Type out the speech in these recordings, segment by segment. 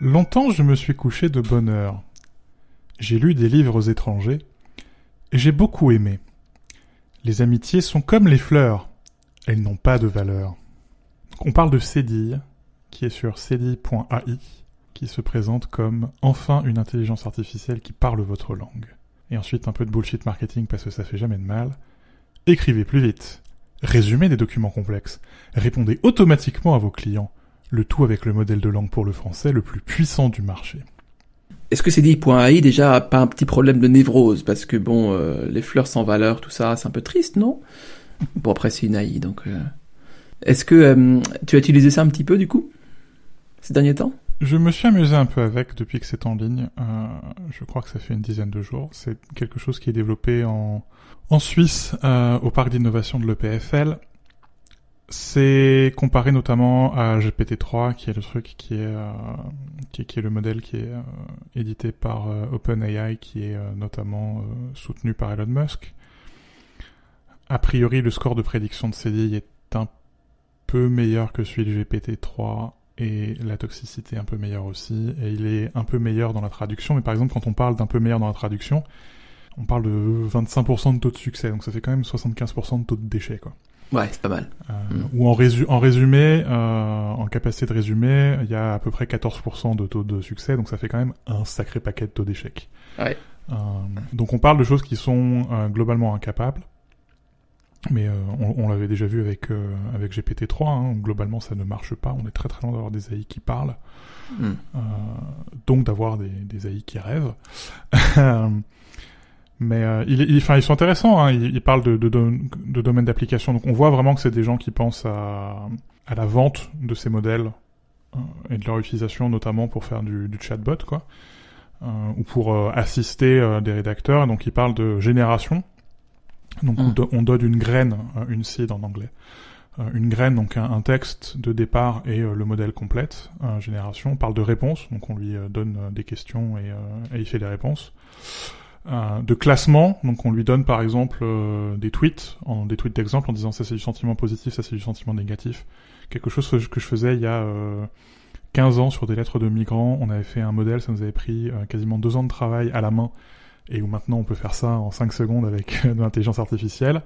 Longtemps je me suis couché de bonne heure. J'ai lu des livres étrangers, et j'ai beaucoup aimé. Les amitiés sont comme les fleurs, elles n'ont pas de valeur. On parle de Cédille, qui est sur cédille.ai, qui se présente comme enfin une intelligence artificielle qui parle votre langue. Et ensuite un peu de bullshit marketing parce que ça fait jamais de mal. Écrivez plus vite. Résumez des documents complexes. Répondez automatiquement à vos clients. Le tout avec le modèle de langue pour le français le plus puissant du marché. Est-ce que Cédille.ai déjà a pas un petit problème de névrose? Parce que bon, euh, les fleurs sans valeur, tout ça, c'est un peu triste, non? Bon après c'est une AI, donc... euh, Est-ce que euh, tu as utilisé ça un petit peu du coup Ces derniers temps? Je me suis amusé un peu avec depuis que c'est en ligne. Euh, je crois que ça fait une dizaine de jours. C'est quelque chose qui est développé en, en Suisse euh, au parc d'innovation de l'EPFL. C'est comparé notamment à GPT-3, qui est le truc qui est, euh, qui, est- est le modèle qui est euh, édité par euh, OpenAI, qui est euh, notamment euh, soutenu par Elon Musk. A priori, le score de prédiction de CDI est un peu meilleur que celui de GPT-3 et la toxicité un peu meilleure aussi. Et il est un peu meilleur dans la traduction, mais par exemple, quand on parle d'un peu meilleur dans la traduction, on parle de 25% de taux de succès, donc ça fait quand même 75% de taux de déchet, quoi. Ouais, c'est pas mal. Euh, Mm. Ou en, résu- en résumé, euh, en capacité de résumé, il y a à peu près 14% de taux de succès, donc ça fait quand même un sacré paquet de taux d'échec. Ouais. Euh, donc on parle de choses qui sont globalement incapables, mais on, on l'avait déjà vu avec avec GPT-3. hein, globalement, ça ne marche pas. On est très très loin d'avoir des AI qui parlent, euh, donc d'avoir des, des AI qui rêvent. Mais euh, il, il- enfin, ils sont intéressants. Hein. Ils, ils parlent de, de, de, de domaines d'application. Donc on voit vraiment que c'est des gens qui pensent à, à la vente de ces modèles euh, et de leur utilisation, notamment pour faire du, du chatbot, quoi, euh, ou pour euh, assister euh, des rédacteurs. Et donc ils parlent de génération. Donc on, Mm. do- on donne une graine, euh, une seed en anglais. Euh, une graine, donc un, un texte de départ et le modèle complète, euh, génération. On parle de réponse, donc on lui donne des questions et, euh, et il fait des réponses. Euh, de classement, donc on lui donne par exemple euh, des tweets, en, des tweets d'exemple en disant ça c'est du sentiment positif, ça c'est du sentiment négatif. Quelque chose que je, faisais il y a euh, 15 ans sur des lettres de migrants. On avait fait un modèle, ça nous avait pris euh, quasiment deux ans de travail à la main et où maintenant on peut faire ça en 5 secondes avec de l'intelligence artificielle.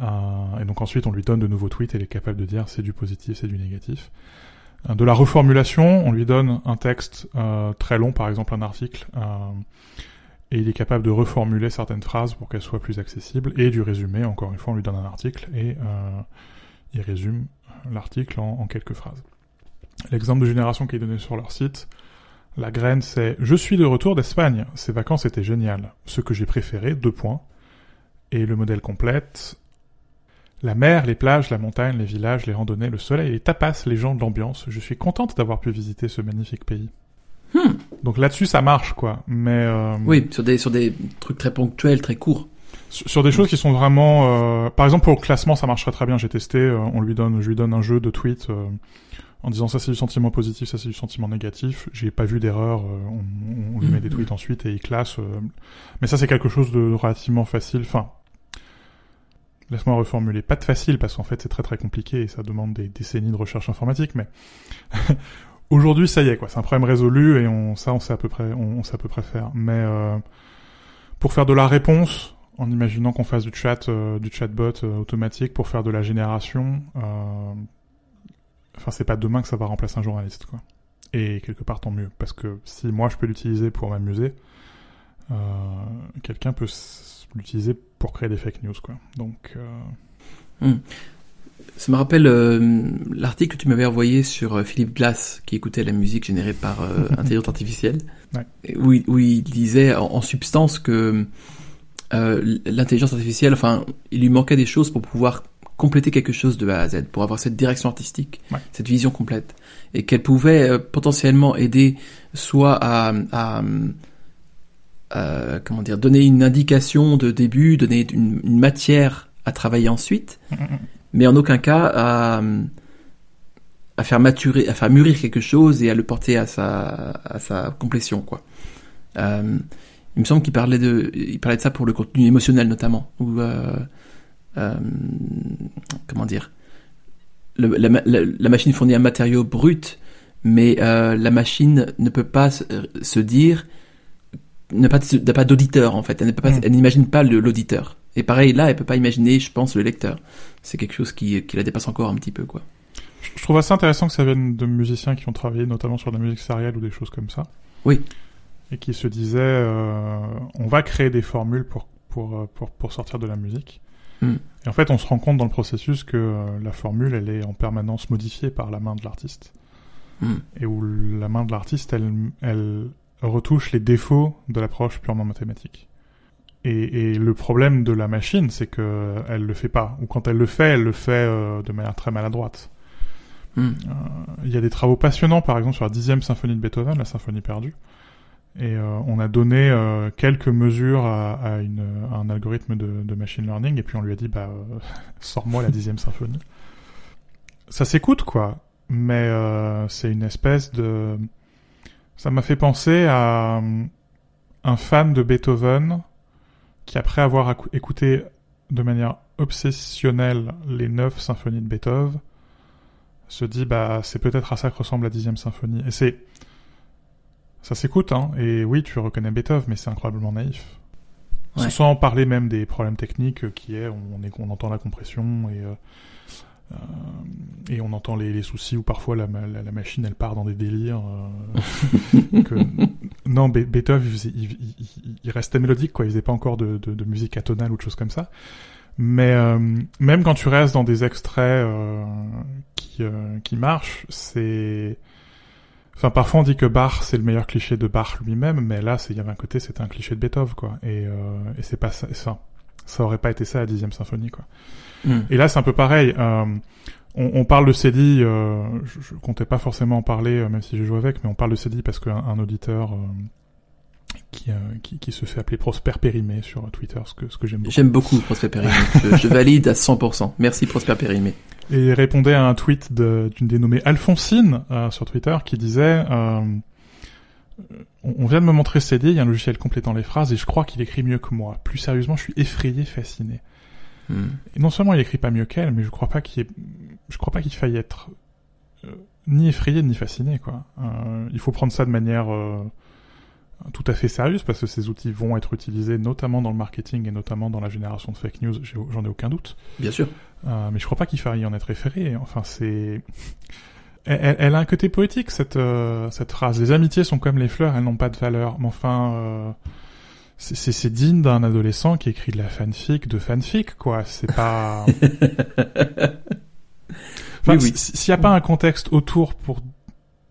Euh, et donc ensuite on lui donne de nouveaux tweets et il est capable de dire c'est du positif, c'est du négatif. Euh, De la reformulation, on lui donne un texte euh, très long, par exemple un article, euh, et il est capable de reformuler certaines phrases pour qu'elles soient plus accessibles, et du résumé, encore une fois on lui donne un article et euh, il résume l'article en, quelques phrases. L'exemple de génération qui est donné sur leur site, la graine c'est « Je suis de retour d'Espagne, ces vacances étaient géniales, ce que j'ai préféré, deux points ». Et le modèle complète, la mer, les plages, la montagne, les villages, les randonnées, le soleil, les tapas, les gens de l'ambiance. Je suis contente d'avoir pu visiter ce magnifique pays. Hmm. Donc là-dessus, ça marche, quoi. Mais euh, Oui, sur des, sur des trucs très ponctuels, très courts. sur sur des choses qui sont vraiment, euh, par exemple pour le classement, ça marcherait très bien. J'ai testé. euh, on lui donne, je lui donne un jeu de tweets euh, en disant ça c'est du sentiment positif, ça c'est du sentiment négatif. J'ai pas vu d'erreur. euh, on, on lui met des Mhm. tweets ensuite et il classe. euh, mais ça c'est quelque chose de relativement facile. Enfin, laisse-moi reformuler. Pas de facile parce qu'en fait c'est très très compliqué et ça demande des décennies de recherche informatique. Mais aujourd'hui ça y est quoi. C'est un problème résolu et on ça on sait à peu près on, sait à peu près faire. Mais euh, pour faire de la réponse en imaginant qu'on fasse du chat, euh, du chatbot euh, automatique pour faire de la génération. euh, Enfin, c'est pas demain que ça va remplacer un journaliste, quoi. Et quelque part, tant mieux, parce que si moi je peux l'utiliser pour m'amuser, quelqu'un peut l'utiliser pour créer des fake news, quoi. Donc, euh, Ça me rappelle euh, l'article que tu m'avais envoyé sur euh, Philippe Glass, qui écoutait la musique générée par euh, intelligence artificielle, Ouais. Où, il, où il disait en, en substance que euh, l'intelligence artificielle, enfin, il lui manquait des choses pour pouvoir compléter quelque chose de A à Z, pour avoir cette direction artistique, Ouais. cette vision complète, et qu'elle pouvait potentiellement aider soit à, à euh, comment dire, donner une indication de début, donner une, une matière à travailler ensuite, mais en aucun cas à, à faire maturer, à faire mûrir quelque chose et à le porter à sa, à sa complétion, quoi. Euh, il me semble qu'il parlait de, il parlait de ça pour le contenu émotionnel notamment, ou euh, euh, comment dire, le- la, ma- la- la machine fournit un matériau brut, mais la machine ne peut pas se dire n'a pas, pas d'auditeur en fait. Elle hmm. n'imagine pas, l'auditeur. Et pareil, là, elle peut pas imaginer, je pense, le lecteur. C'est quelque chose qui, qui la dépasse encore un petit peu, quoi. Je trouve assez intéressant que ça vienne de musiciens qui ont travaillé notamment sur la musique sérielle ou des choses comme ça. Oui. Et qui se disaient, euh, on va créer des formules pour, pour, euh, pour, pour sortir de la musique. Hmm. Et en fait, on se rend compte dans le processus que euh, la formule, elle est en permanence modifiée par la main de l'artiste. Hmm. Et où la main de l'artiste, elle, elle, retouche les défauts de l'approche purement mathématique. Et, et, le problème de la machine, c'est que elle le fait pas. Ou quand elle le fait, elle le fait euh, de manière très maladroite. Hmm. Euh, il y a des travaux passionnants, par exemple, sur la dixième symphonie de Beethoven, la symphonie perdue. Et euh, on a donné quelques mesures à, à, une, à, un algorithme de, de, machine learning, et puis on lui a dit, bah, sors-moi la dixième symphonie. Ça s'écoute, quoi. Mais c'est une espèce de ça m'a fait penser à euh, un fan de Beethoven qui, après avoir écouté de manière obsessionnelle les neuf symphonies de Beethoven, se dit bah c'est peut-être à ça que ressemble la dixième symphonie. Et c'est ça s'écoute, hein. Et oui, tu reconnais Beethoven, mais c'est incroyablement naïf. Sans parler même des problèmes techniques qui est on, est, on entend la compression et euh, euh, et on entend les, les, soucis où parfois la, la, la, machine elle part dans des délires. Euh, que... Non, Beethoven il, il, il, restait mélodique quoi, il faisait pas encore de, de, de, musique atonale ou de choses comme ça. Mais euh, même quand tu restes dans des extraits euh, qui, euh, qui marchent, c'est Enfin, parfois on dit que Bach c'est le meilleur cliché de Bach lui-même, mais là, il y avait un côté, c'était un cliché de Beethoven, quoi. Et, euh, et c'est pas ça. Enfin, ça aurait pas été ça la dixième symphonie, quoi. Hmm. Et là, c'est un peu pareil. Euh, on, on, parle de Cédille, euh, je, je, comptais pas forcément en parler, euh, même si j'ai joué avec, mais on parle de Cédille parce qu'un un auditeur euh, qui, euh, qui, qui, se fait appeler Prosper Périmé sur Twitter, ce que, ce que j'aime beaucoup. J'aime beaucoup Prosper Périmé. je, je, valide à 100%. Merci Prosper Périmé. Et il répondait à un tweet d'une dénommée Alphonsine sur Twitter qui disait on vient de me montrer CD, il y a un logiciel complétant les phrases et je crois qu'il écrit mieux que moi. Plus sérieusement, je suis effrayé, fasciné. Hmm. Et non seulement il écrit pas mieux qu'elle, mais je crois pas qu'il je crois pas qu'il faille être euh, ni effrayé ni fasciné quoi. Euh, il faut prendre ça de manière euh, tout à fait sérieuse parce que ces outils vont être utilisés notamment dans le marketing et notamment dans la génération de fake news. J'en ai aucun doute. Bien sûr. Euh, mais je crois pas qu'il faille y en être effrayé. Enfin c'est elle, elle, a un côté poétique cette euh, cette phrase. Les amitiés sont comme les fleurs, elles n'ont pas de valeur. Mais enfin, euh, c'est digne d'un adolescent qui écrit de la fanfic de fanfic, quoi. C'est pas. enfin, oui, oui. S'il n'y a pas un contexte autour pour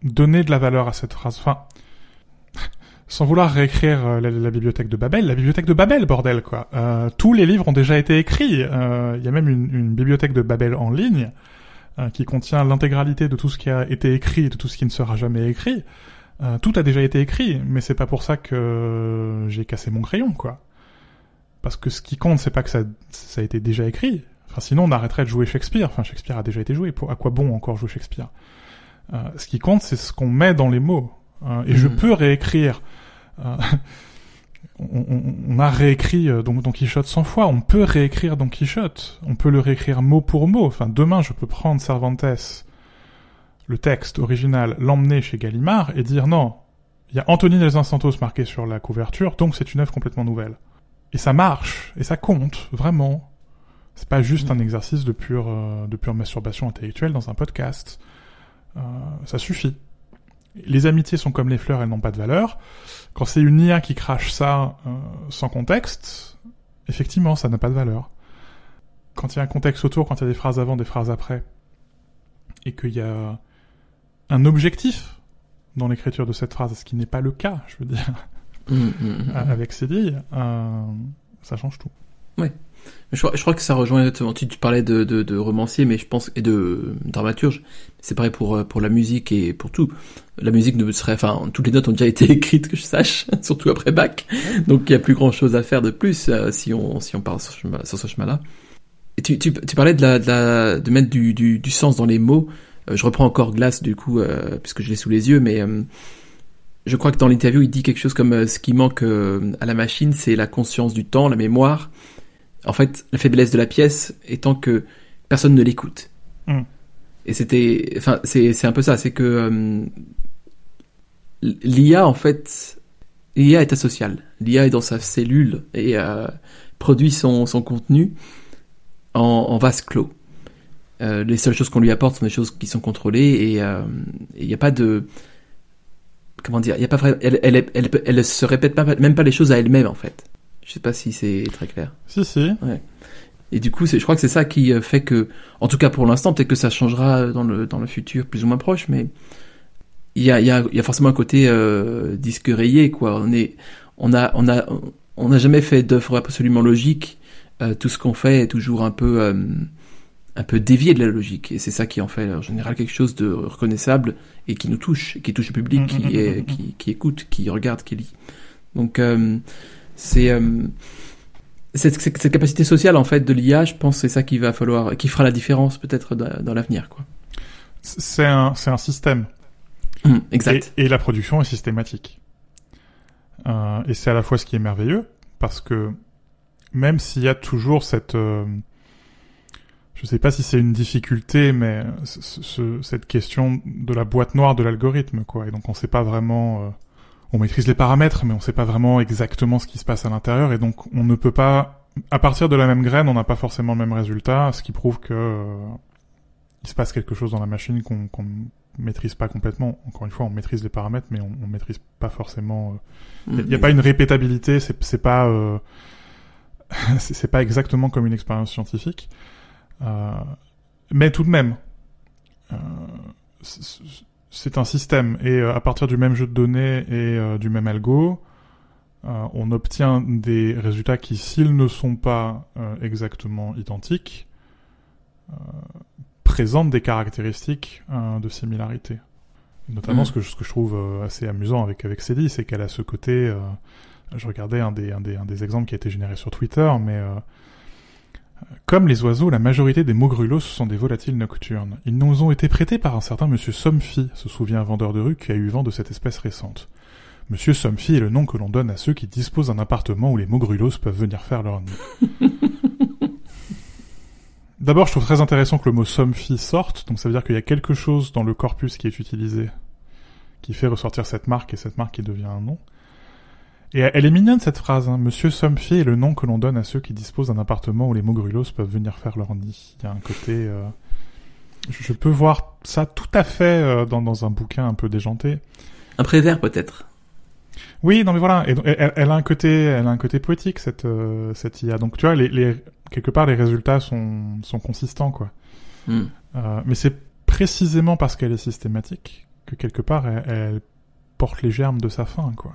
donner de la valeur à cette phrase, enfin, sans vouloir réécrire euh, la, la, bibliothèque de Babel, la bibliothèque de Babel, bordel, quoi. Euh, tous les livres ont déjà été écrits. Euh, il y a même une, une, bibliothèque de Babel en ligne euh, qui contient l'intégralité de tout ce qui a été écrit et de tout ce qui ne sera jamais écrit. Euh, tout a déjà été écrit, mais c'est pas pour ça que j'ai cassé mon crayon, quoi. Parce que ce qui compte, c'est pas que ça, ça a été déjà écrit. Enfin, sinon, on arrêterait de jouer Shakespeare. Enfin, Shakespeare a déjà été joué. Pour, à quoi bon encore jouer Shakespeare? Euh, Ce qui compte, c'est ce qu'on met dans les mots. Euh, et mmh. je peux réécrire. On, on, a réécrit euh, Don, Don Quichotte 100 fois. On peut réécrire Don Quichotte. On peut le réécrire mot pour mot. Enfin, demain, je peux prendre Cervantes le texte original, l'emmener chez Gallimard et dire non, il y a Anthony Del Santos marqué sur la couverture, donc c'est une œuvre complètement nouvelle. Et ça marche, et ça compte, vraiment. C'est pas juste un exercice de pure, euh, de pure masturbation intellectuelle dans un podcast. Euh, ça suffit. Les amitiés sont comme les fleurs, elles n'ont pas de valeur. Quand c'est une IA qui crache ça euh, sans contexte, effectivement, ça n'a pas de valeur. Quand il y a un contexte autour, quand il y a des phrases avant, des phrases après, et qu'il y a un objectif dans l'écriture de cette phrase, ce qui n'est pas le cas, je veux dire, mmh, mmh, mmh. avec Cédille, euh, ça change tout. Oui. Je crois, je crois que ça rejoint exactement. Tu, tu parlais de, de, de, romancier, mais je pense et de dramaturge. C'est pareil pour euh, pour la musique et pour tout. La musique ne serait, enfin, toutes les notes ont déjà été écrites que je sache, surtout après Bach. Donc il y a plus grand chose à faire de plus euh, si on si on parle sur, ce chemin-là. Et tu, tu, tu parlais de la, de la de mettre du, du, du sens dans les mots. Euh, je reprends encore Glass du coup, puisque je l'ai sous les yeux, mais je crois que dans l'interview, il dit quelque chose comme ce qui manque à la machine, c'est la conscience du temps, la mémoire. En fait, la faiblesse de la pièce étant que personne ne l'écoute. Mm. Et c'était, enfin, c'est c'est un peu ça, c'est que euh, l'IA en fait, l'IA est asociale. L'IA est dans sa cellule et euh, produit son son contenu en, en vase clos. Euh, les seules choses qu'on lui apporte sont des choses qui sont contrôlées et il n'y a pas de comment dire, il y a pas elle, elle, elle, elle, se répète pas, même pas les choses à elle-même en fait. Je sais pas si c'est très clair. Si si. Ouais. Et du coup, c'est, je crois que c'est ça qui euh, fait que, en tout cas pour l'instant, peut-être que ça changera dans le dans le futur plus ou moins proche, mais il y a il y a, il y a forcément un côté euh, disque rayé quoi. On est on a on a on n'a jamais fait d'œuvre absolument logique. Euh, tout ce qu'on fait est toujours un peu euh, un peu dévié de la logique et c'est ça qui en fait en général quelque chose de reconnaissable et qui nous touche, qui touche le public, qui, mm, est, mm, mm. qui, qui écoute, qui regarde, qui lit. Donc c'est euh, cette, cette, cette capacité sociale en fait de l'IA, je pense, c'est ça qui va falloir, qui fera la différence peut-être dans, dans l'avenir, quoi. C'est un, c'est un système. Hum, exact. Et, et la production est systématique. Euh, et c'est à la fois ce qui est merveilleux, parce que même s'il y a toujours cette... euh, je sais pas si c'est une difficulté, mais ce- ce- cette question de la boîte noire de l'algorithme, quoi. Et donc on sait pas vraiment... euh, on maîtrise les paramètres, mais on sait pas vraiment exactement ce qui se passe à l'intérieur, et donc on ne peut pas... À partir de la même graine, on n'a pas forcément le même résultat, ce qui prouve que... euh, il se passe quelque chose dans la machine qu'on maîtrise pas complètement. Encore une fois, on maîtrise les paramètres, mais on, on maîtrise pas forcément. Il Hum, n'y a, pas une répétabilité. C'est c'est pas euh, c'est c'est pas exactement comme une expérience scientifique, Euh, mais tout de même, euh, c'est- un système et euh, à partir du même jeu de données et euh, du même algo, euh, on obtient des résultats qui, s'ils ne sont pas exactement identiques, présentent des caractéristiques de similarité. Notamment Mhm. ce, que, je- ce que je trouve assez amusant avec, avec Célie, c'est qu'elle a ce côté... je regardais un des, un, des, un des exemples qui a été généré sur Twitter, mais... comme les oiseaux, la majorité des mogrulos sont des volatiles nocturnes. Ils nous ont été prêtés par un certain monsieur Somfy, se souvient un vendeur de rue qui a eu vent de cette espèce récente. Monsieur Somfy est le nom que l'on donne à ceux qui disposent d'un appartement où les mogrulos peuvent venir faire leur nid. D'abord, je trouve très intéressant que le mot Somfy sorte, donc ça veut dire qu'il y a quelque chose dans le corpus qui est utilisé qui fait ressortir cette marque et cette marque qui devient un nom. Et elle est mignonne cette phrase, hein. Monsieur Somfy est le nom que l'on donne à ceux qui disposent d'un appartement où les mogrulos peuvent venir faire leur nid. Il y a un côté... euh, Je peux voir ça tout à fait euh, dans, dans un bouquin un peu déjanté. Un prévert peut-être. Oui, non mais voilà, et elle, elle a un côté, elle a un côté poétique cette euh, cette IA. Donc tu vois, les, les quelque part les résultats sont sont consistants quoi. Hum. Euh, mais c'est précisément parce qu'elle est systématique que quelque part elle, elle porte les germes de sa fin quoi.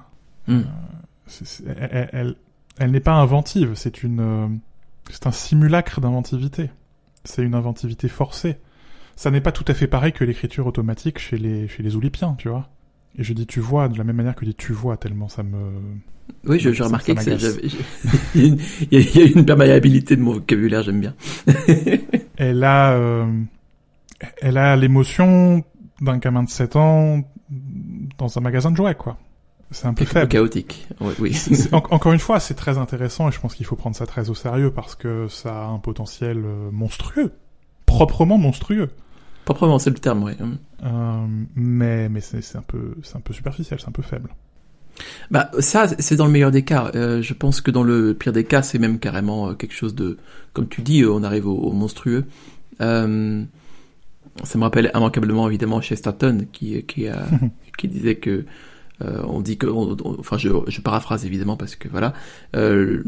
C'est- c'est- elle, elle, elle- elle n'est pas inventive, c'est une euh, c'est un simulacre d'inventivité. C'est une inventivité forcée. Ça n'est pas tout à fait pareil que l'écriture automatique chez les chez les oulipiens, tu vois. Et je dis tu vois de la même manière que je dis tu vois tellement ça me Oui, je, Ça- je ça remarquais que il y a une perméabilité de mon vocabulaire, j'aime bien. elle a euh, elle a l'émotion d'un gamin de 7 ans dans un magasin de jouets quoi. C'est un peu faible. chaotique. Oui, oui. En- encore une fois, c'est très intéressant et je pense qu'il faut prendre ça très au sérieux parce que ça a un potentiel euh, monstrueux, proprement monstrueux. Proprement, c'est le terme, oui. Hum. Euh, mais mais c'est un peu c'est un peu superficiel, c'est un peu faible. Bah ça, c'est dans le meilleur des cas. Euh, je pense que dans le pire des cas, c'est même carrément quelque chose de, comme tu dis, on arrive au, au monstrueux. Euh, ça me rappelle immanquablement évidemment Chesterton qui qui a, qui disait que on dit que, on- on- enfin je, je paraphrase évidemment parce que voilà, euh,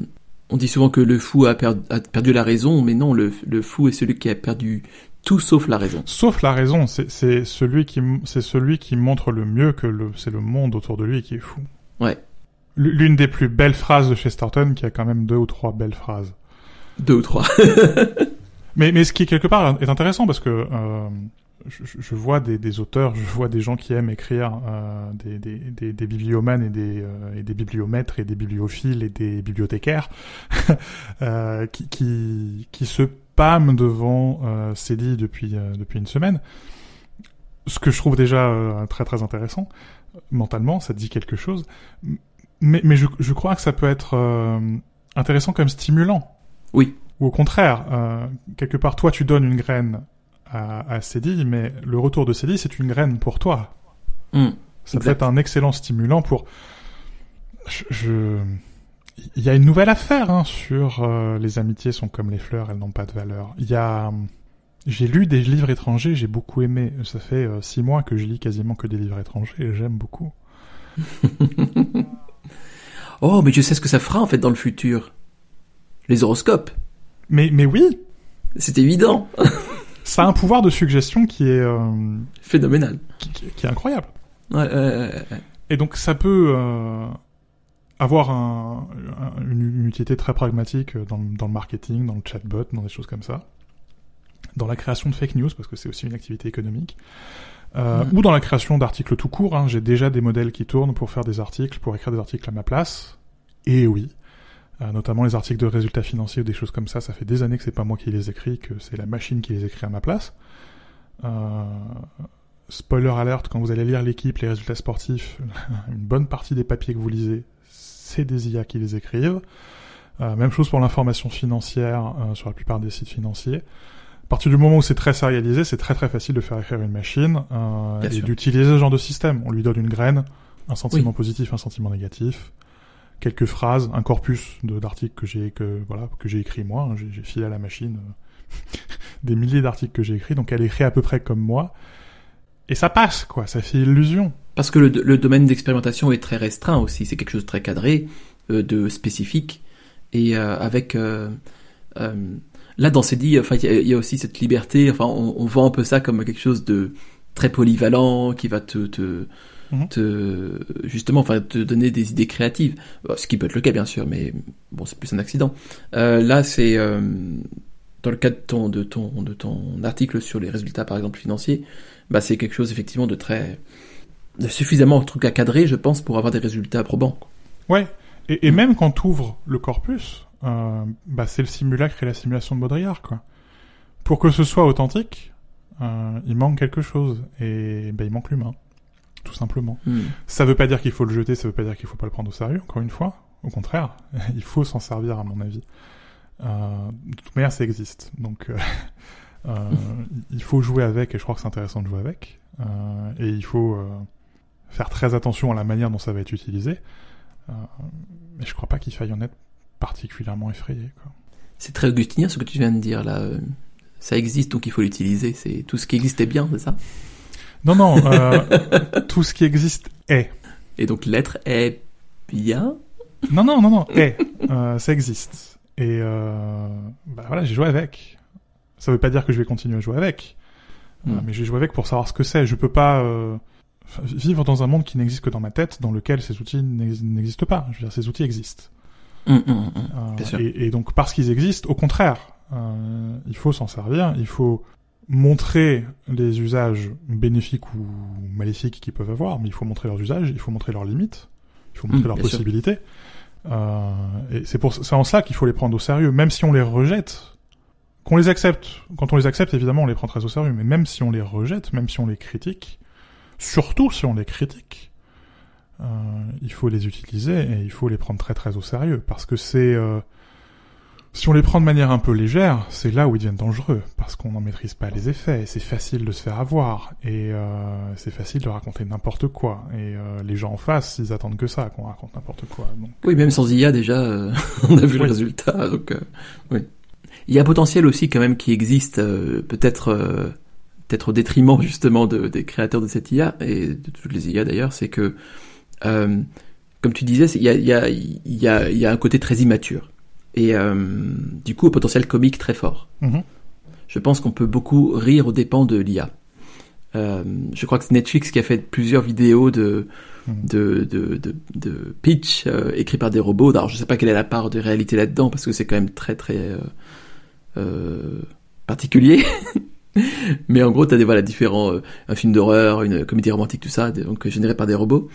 on dit souvent que le fou a, per- a perdu la raison, mais non, le, le fou est celui qui a perdu tout sauf la raison. Sauf la raison, c'est celui qui c'est celui qui montre le mieux que le c'est le monde autour de lui qui est fou. Ouais. L'une des plus belles phrases de Chesterton, qui a quand même deux ou trois belles phrases. Deux ou trois. Mais, mais ce qui quelque part est intéressant parce que euh, je, je- vois des, des auteurs, je vois des gens qui aiment écrire, euh, des, des, des, des bibliomanes et des, euh, et des bibliomètres et des bibliophiles et des bibliothécaires euh, qui, qui, qui se pâment devant euh, Célie depuis, euh, depuis une semaine. Ce que je trouve déjà euh, très très intéressant. Mentalement, ça dit quelque chose. Mais, mais je, je crois que ça peut être euh, intéressant comme stimulant. Oui. Ou au contraire, euh, quelque part, toi, tu donnes une graine à, à Cédille, mais le retour de Cédille, c'est une graine pour toi. Hmm. Ça peut être un excellent stimulant pour. Je, je- il y a une nouvelle affaire hein, sur euh, les amitiés sont comme les fleurs, elles n'ont pas de valeur. Il y a, j'ai lu des livres étrangers, j'ai beaucoup aimé. Ça fait euh, six mois que je lis quasiment que des livres étrangers et j'aime beaucoup. Oh, mais je sais ce que ça fera en fait dans le futur? Les horoscopes. Mais mais oui, C'est évident. Ça a un pouvoir de suggestion qui est euh, Phénoménal. qui, est incroyable. Ouais, ouais, ouais, ouais. Et donc ça peut euh, avoir un, un- une, une utilité très pragmatique dans, le- dans le marketing, dans le chatbot, dans des choses comme ça, dans la création de fake news parce que c'est aussi une activité économique, euh, ou dans la création d'articles tout court. hein. J'ai déjà des modèles qui tournent pour faire des articles, pour écrire des articles à ma place. Et oui. Euh, notamment les articles de résultats financiers ou des choses comme ça, ça fait des années que c'est pas moi qui les écris, que c'est la machine qui les écrit à ma place. Euh, spoiler alert, quand vous allez lire l'équipe, les résultats sportifs, une bonne partie des papiers que vous lisez, c'est des IA qui les écrivent. Euh, même chose pour l'information financière euh, sur la plupart des sites financiers. À partir du moment où c'est très sérialisé, c'est très très facile de faire écrire une machine euh, et d'utiliser ce genre de système. On lui donne une graine, un sentiment positif, un sentiment négatif, quelques phrases, un corpus d'articles que j'ai que voilà que j'ai écrit moi. hein. J'ai filé à la machine euh, des milliers d'articles que j'ai écrits, donc elle écrit à peu près comme moi. Et ça passe, quoi. Ça fait illusion. Parce que le, le domaine d'expérimentation est très restreint aussi. C'est quelque chose de très cadré, euh, de spécifique. Et euh, avec... là, dans ces dits, enfin, il y, a- aussi cette liberté. Enfin, on, on vend un peu ça comme quelque chose de très polyvalent, qui va te Mhm. te justement enfin te donner des idées créatives ce qui peut être le cas bien sûr mais bon c'est plus un accident Euh, là c'est euh, dans le cas de ton de ton de ton article sur les résultats par exemple financiers bah c'est quelque chose effectivement de très de suffisamment en truc à cadrer je pense pour avoir des résultats probants Ouais. Et, et Mm. même quand tu ouvres le corpus, euh, bah, c'est le simulacre et la simulation de Baudrillard, quoi. Pour que ce soit authentique, euh, il manque quelque chose. Et bah, il manque l'humain. Tout simplement. Hmm. Ça veut pas dire qu'il faut le jeter, ça veut pas dire qu'il faut pas le prendre au sérieux, encore une fois. Au contraire, il faut s'en servir, à mon avis. Euh, de toute manière, ça existe. Donc, euh, euh, il faut jouer avec, et je crois que c'est intéressant de jouer avec. Et il faut faire très attention à la manière dont ça va être utilisé. Mais je crois pas qu'il faille en être particulièrement effrayé. C'est très augustinien ce que tu viens de dire là ça existe donc il faut l'utiliser c'est tout ce qui existait bien c'est ça? Non, non, euh, tout ce qui existe est. et donc l'être est bien? Non, non, non, non, est. Euh, ça existe. Et euh, bah voilà, j'ai joué avec. Ça veut pas dire que je vais continuer à jouer avec. Euh, Mm. mais j'ai joué avec pour savoir ce que c'est. Je peux pas euh, vivre dans un monde qui n'existe que dans ma tête, dans lequel ces outils n'ex- n'existent pas. Je veux dire, ces outils existent. Hum, hum. Euh, Bien sûr. et, et donc parce qu'ils existent, au contraire, il faut s'en servir, il faut montrer les usages bénéfiques ou maléfiques qu'ils peuvent avoir, mais il faut montrer leurs usages, il faut montrer leurs limites, il faut montrer Mm, leurs possibilités. Euh, et c'est pour c'est en ça qu'il faut les prendre au sérieux, même si on les rejette, qu'on les accepte. Quand on les accepte, évidemment, on les prend très au sérieux, mais même si on les rejette, même si on les critique, surtout si on les critique, euh, il faut les utiliser et il faut les prendre très très au sérieux parce que c'est euh, si on les prend de manière un peu légère, c'est là où ils deviennent dangereux parce qu'on n'en maîtrise pas les effets et c'est facile de se faire avoir et euh, c'est facile de raconter n'importe quoi et euh, les gens en face ils attendent que ça qu'on raconte n'importe quoi donc Oui, même sans IA déjà, euh, on a vu le résultat. Donc, oui. Il y a un potentiel aussi quand même qui existe, peut-être, peut-être au détriment justement de, des créateurs de cette IA et de toutes les IA d'ailleurs, c'est que, comme tu disais, c'est- il y a, il y, a, il y, a, il y a un côté très immature et euh, du coup un potentiel comique très fort. Mhm. Je pense qu'on peut beaucoup rire aux dépens de l'IA. Euh, je crois que c'est Netflix qui a fait plusieurs vidéos de Mhm. de, de, de, de pitch euh, écrit par des robots. Alors je sais pas quelle est la part de réalité là-dedans parce que c'est quand même très très euh, particulier. Mais en gros, t'as des voilà différents un film d'horreur, une comédie romantique, tout ça, donc généré par des robots.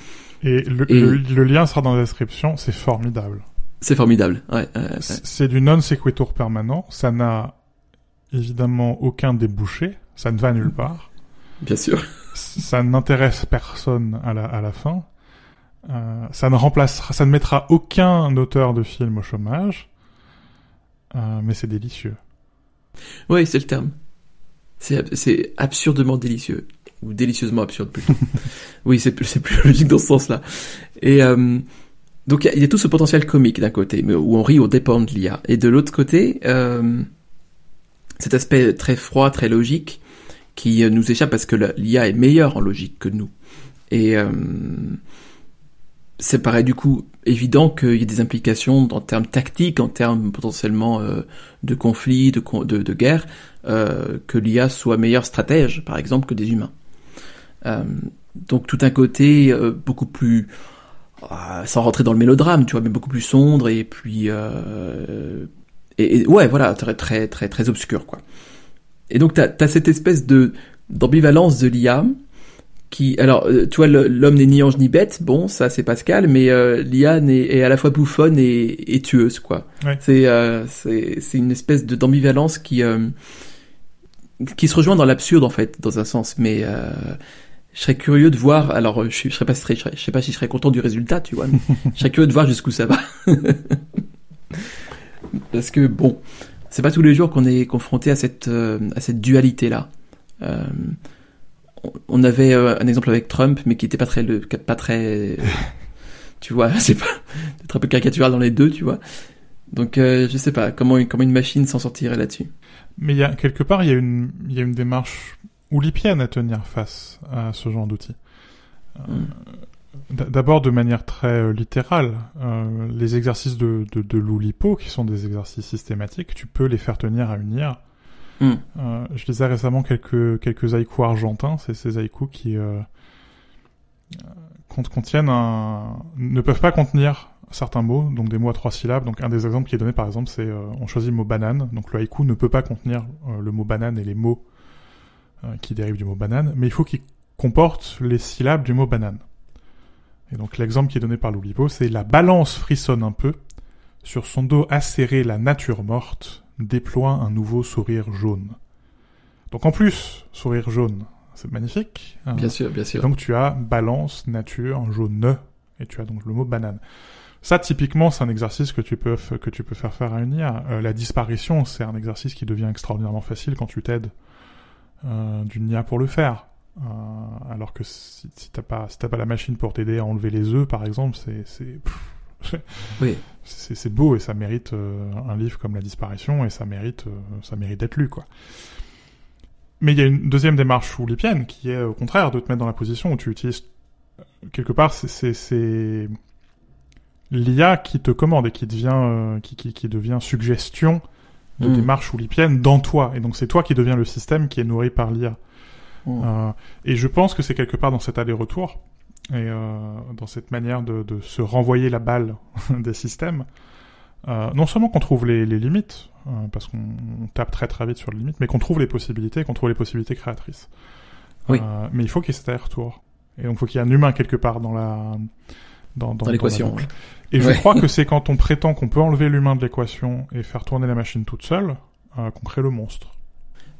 et, le, Et- le- le lien sera dans la description c'est formidable C'est formidable. Ouais, ouais, ouais. C- c'est du non sequitur permanent ça n'a évidemment aucun débouché ça ne va nulle part bien sûr. ça n'intéresse personne à la, à la fin. Euh, ça ne remplacera, ça ne mettra aucun auteur de film au chômage. Euh, mais c'est délicieux. Oui, c'est le terme. C'est absurdement délicieux ou délicieusement absurde plutôt. oui, c'est c'est plus logique dans ce sens-là. Et euh, donc il y, a tout ce potentiel comique d'un côté, mais où on rit au dépend de l'IA, et de l'autre côté, euh, cet aspect très froid, très logique, qui euh, nous échappe parce que l'IA est meilleure en logique que nous. Et euh, c'est paraît du coup évident qu'il y a des implications en termes tactiques, en termes potentiellement euh, de conflits, de, de, guerre, que l'IA soit meilleure stratège, par exemple, que des humains. Donc tout un côté beaucoup plus, sans rentrer dans le mélodrame, tu vois, mais beaucoup plus sombre et puis et, et, ouais, voilà, très très très très obscur quoi. Et donc t'as as cette espèce de d'ambivalence de l'IA qui, alors, tu vois, l'homme n'est ni ange ni bête, bon, ça c'est Pascal, mais euh, l'IA est, à la fois bouffonne et, et tueuse, quoi. Ouais. C'est euh, c'est une espèce de d'ambivalence qui euh, qui se rejoint dans l'absurde en fait, dans un sens, mais euh, je serais curieux de voir. Alors, je, je serais pas, je, serais, je sais pas si je serais content du résultat, tu vois. Mais je serais curieux de voir jusqu'où ça va. Parce que bon, c'est pas tous les jours qu'on est confronté à cette euh, à cette dualité là. Euh, on avait euh, un exemple avec Trump, mais qui était pas très le, pas très, tu vois, c'est pas d'être un peu caricatural dans les deux, tu vois. Donc, euh, je sais pas comment comment une machine s'en sortirait là-dessus. Mais il y a quelque part, il y a une il y a une démarche oulipienne à tenir face à ce genre d'outils. Mm. D'abord de manière très littérale, euh, les exercices de, de, de l'oulipo, qui sont des exercices systématiques, tu peux les faire tenir à une IR. Mm. Euh, je lisais récemment quelques, quelques haïkus argentins, c'est ces haïkus qui euh, contiennent un... ne peuvent pas contenir certains mots, donc des mots à trois syllabes. Donc un des exemples qui est donné par exemple, c'est euh, on choisit le mot banane, donc le haïku ne peut pas contenir euh, le mot banane et les mots euh, qui dérivent du mot banane, mais il faut qu'il comporte les syllabes du mot banane. Et donc l'exemple qui est donné par l'Oulipo, c'est la balance frissonne un peu, sur son dos acéré la nature morte déploie un nouveau sourire jaune. Donc en plus, sourire jaune, c'est magnifique. Hein. Bien sûr, bien sûr. Et donc tu as balance, nature, jaune, et tu as donc le mot banane. Ça, typiquement, c'est un exercice que tu peux que tu peux faire faire à une IA. Euh, la disparition, c'est un exercice qui devient extraordinairement facile quand tu t'aides euh, d'une IA pour le faire. Euh, alors que si, si t'as pas si t'as pas la machine pour t'aider à enlever les œufs, par exemple, c'est c'est oui. c'est beau et ça mérite euh, un livre comme La disparition et ça mérite ça mérite d'être lu quoi. Mais il y a une deuxième démarche oulipienne qui est au contraire de te mettre dans la position où tu utilises quelque part c'est l'IA qui te commande et qui devient qui, qui, qui devient suggestion de Mm. démarche oulipienne dans toi et donc c'est toi qui deviens le système qui est nourri par l'IA. Mm. Euh, et je pense que c'est quelque part dans cet aller-retour et euh, dans cette manière de, de, se renvoyer la balle des systèmes. Euh, non seulement qu'on trouve les, les limites, euh, parce qu'on on tape très très vite sur les limites, mais qu'on trouve les possibilités, qu'on trouve les possibilités créatrices. Oui. Euh, mais il faut qu'il y ait cet aller-retour. Et donc il faut qu'il y ait un humain quelque part dans la dans, Dans l'équation. Et je crois que c'est quand on prétend qu'on peut enlever l'humain de l'équation et faire tourner la machine toute seule euh, qu'on crée le monstre.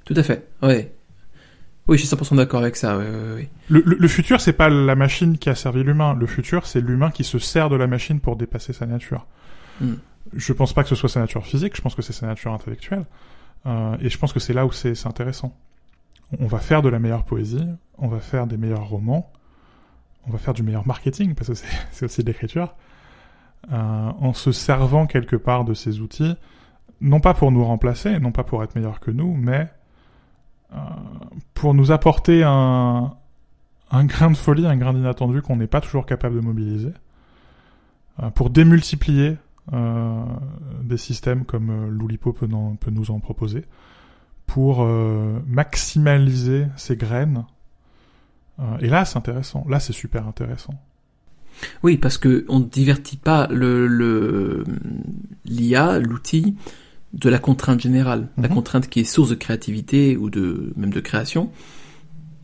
Tout à fait. Ouais. Oui, je suis 100% d'accord avec ça. Le, le, le futur, c'est pas la machine qui a servi l'humain. Le futur, c'est l'humain qui se sert de la machine pour dépasser sa nature. Mm. Je pense pas que ce soit sa nature physique, je pense que c'est sa nature intellectuelle. Euh, et je pense que c'est là où c'est intéressant. On va faire de la meilleure poésie, on va faire des meilleurs romans, on va faire du meilleur marketing, parce que c'est aussi de l'écriture, euh, en se servant quelque part de ces outils, non pas pour nous remplacer, non pas pour être meilleurs que nous, mais euh, pour nous apporter un, un grain de folie, un grain d'inattendu qu'on n'est pas toujours capable de mobiliser, euh, pour démultiplier des systèmes comme l'Oulipo peut, nous en proposer, pour maximaliser ces graines. Euh, et là, c'est intéressant. Là, c'est super intéressant. Oui, parce que on ne divertit pas le l'IA, l'outil, de la contrainte générale, la Mhm. contrainte qui est source de créativité ou de même de création.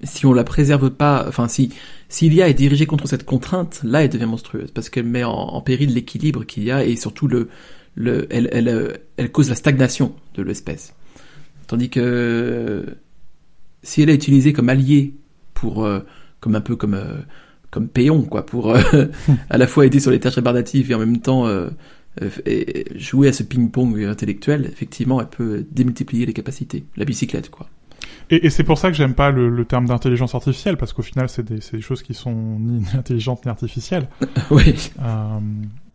Si on la préserve pas, enfin si si l'IA est dirigée contre cette contrainte, là elle devient monstrueuse parce qu'elle met en, en péril l'équilibre qu'il y a et surtout le le elle elle euh, elle cause la stagnation de l'espèce. Tandis que si elle est utilisée comme allié pour euh, comme un peu comme euh, comme péon quoi pour euh, à la fois aider sur les tâches rébarbatives et en même temps et jouer à ce ping-pong intellectuel effectivement elle peut démultiplier les capacités la bicyclette quoi Et, et c'est pour ça que j'aime pas le, le terme d'intelligence artificielle, parce qu'au final, c'est des, des, choses qui sont ni intelligentes ni artificielles. oui. Euh,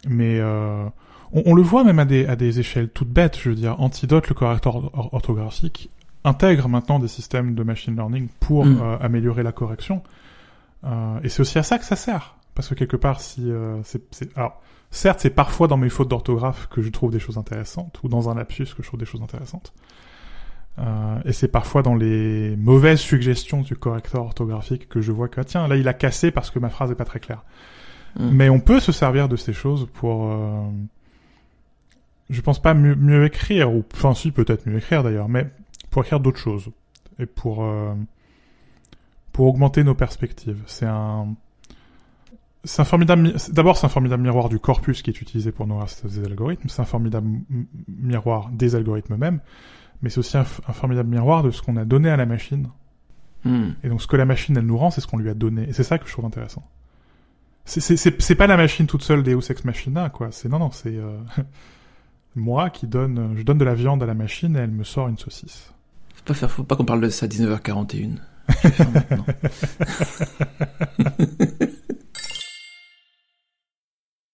mais euh, on, on, le voit même à des, à des échelles toutes bêtes. Je veux dire, Antidote, le correcteur orthographique, intègre maintenant des systèmes de machine learning pour mm. euh, améliorer la correction. Euh, et c'est aussi à ça que ça sert. Parce que quelque part, si c'est... Alors, certes, c'est parfois dans mes fautes d'orthographe que je trouve des choses intéressantes, ou dans un lapsus que je trouve des choses intéressantes. Euh, et c'est parfois dans les mauvaises suggestions du correcteur orthographique que je vois que ah, tiens là il a cassé parce que ma phrase est pas très claire. Mm. Mais on peut se servir de ces choses pour, euh, je pense pas mieux, mieux, écrire ou enfin si peut-être mieux écrire d'ailleurs, mais pour écrire d'autres choses et pour euh, pour augmenter nos perspectives. C'est un c'est un formidable. D'abord, c'est un formidable miroir du corpus qui est utilisé pour nourrir ces algorithmes. C'est un formidable miroir des algorithmes eux-mêmes mais c'est aussi un, un, formidable miroir de ce qu'on a donné à la machine. Hmm. Et donc ce que la machine elle nous rend, c'est ce qu'on lui a donné. Et c'est ça que je trouve intéressant. C'est pas la machine toute seule Deus Ex Machina, quoi. C'est non, non, c'est euh, moi qui donne, je donne de la viande à la machine et elle me sort une saucisse. Faut pas faire, faut pas qu'on parle de ça à 19h41. Je vais faire maintenant.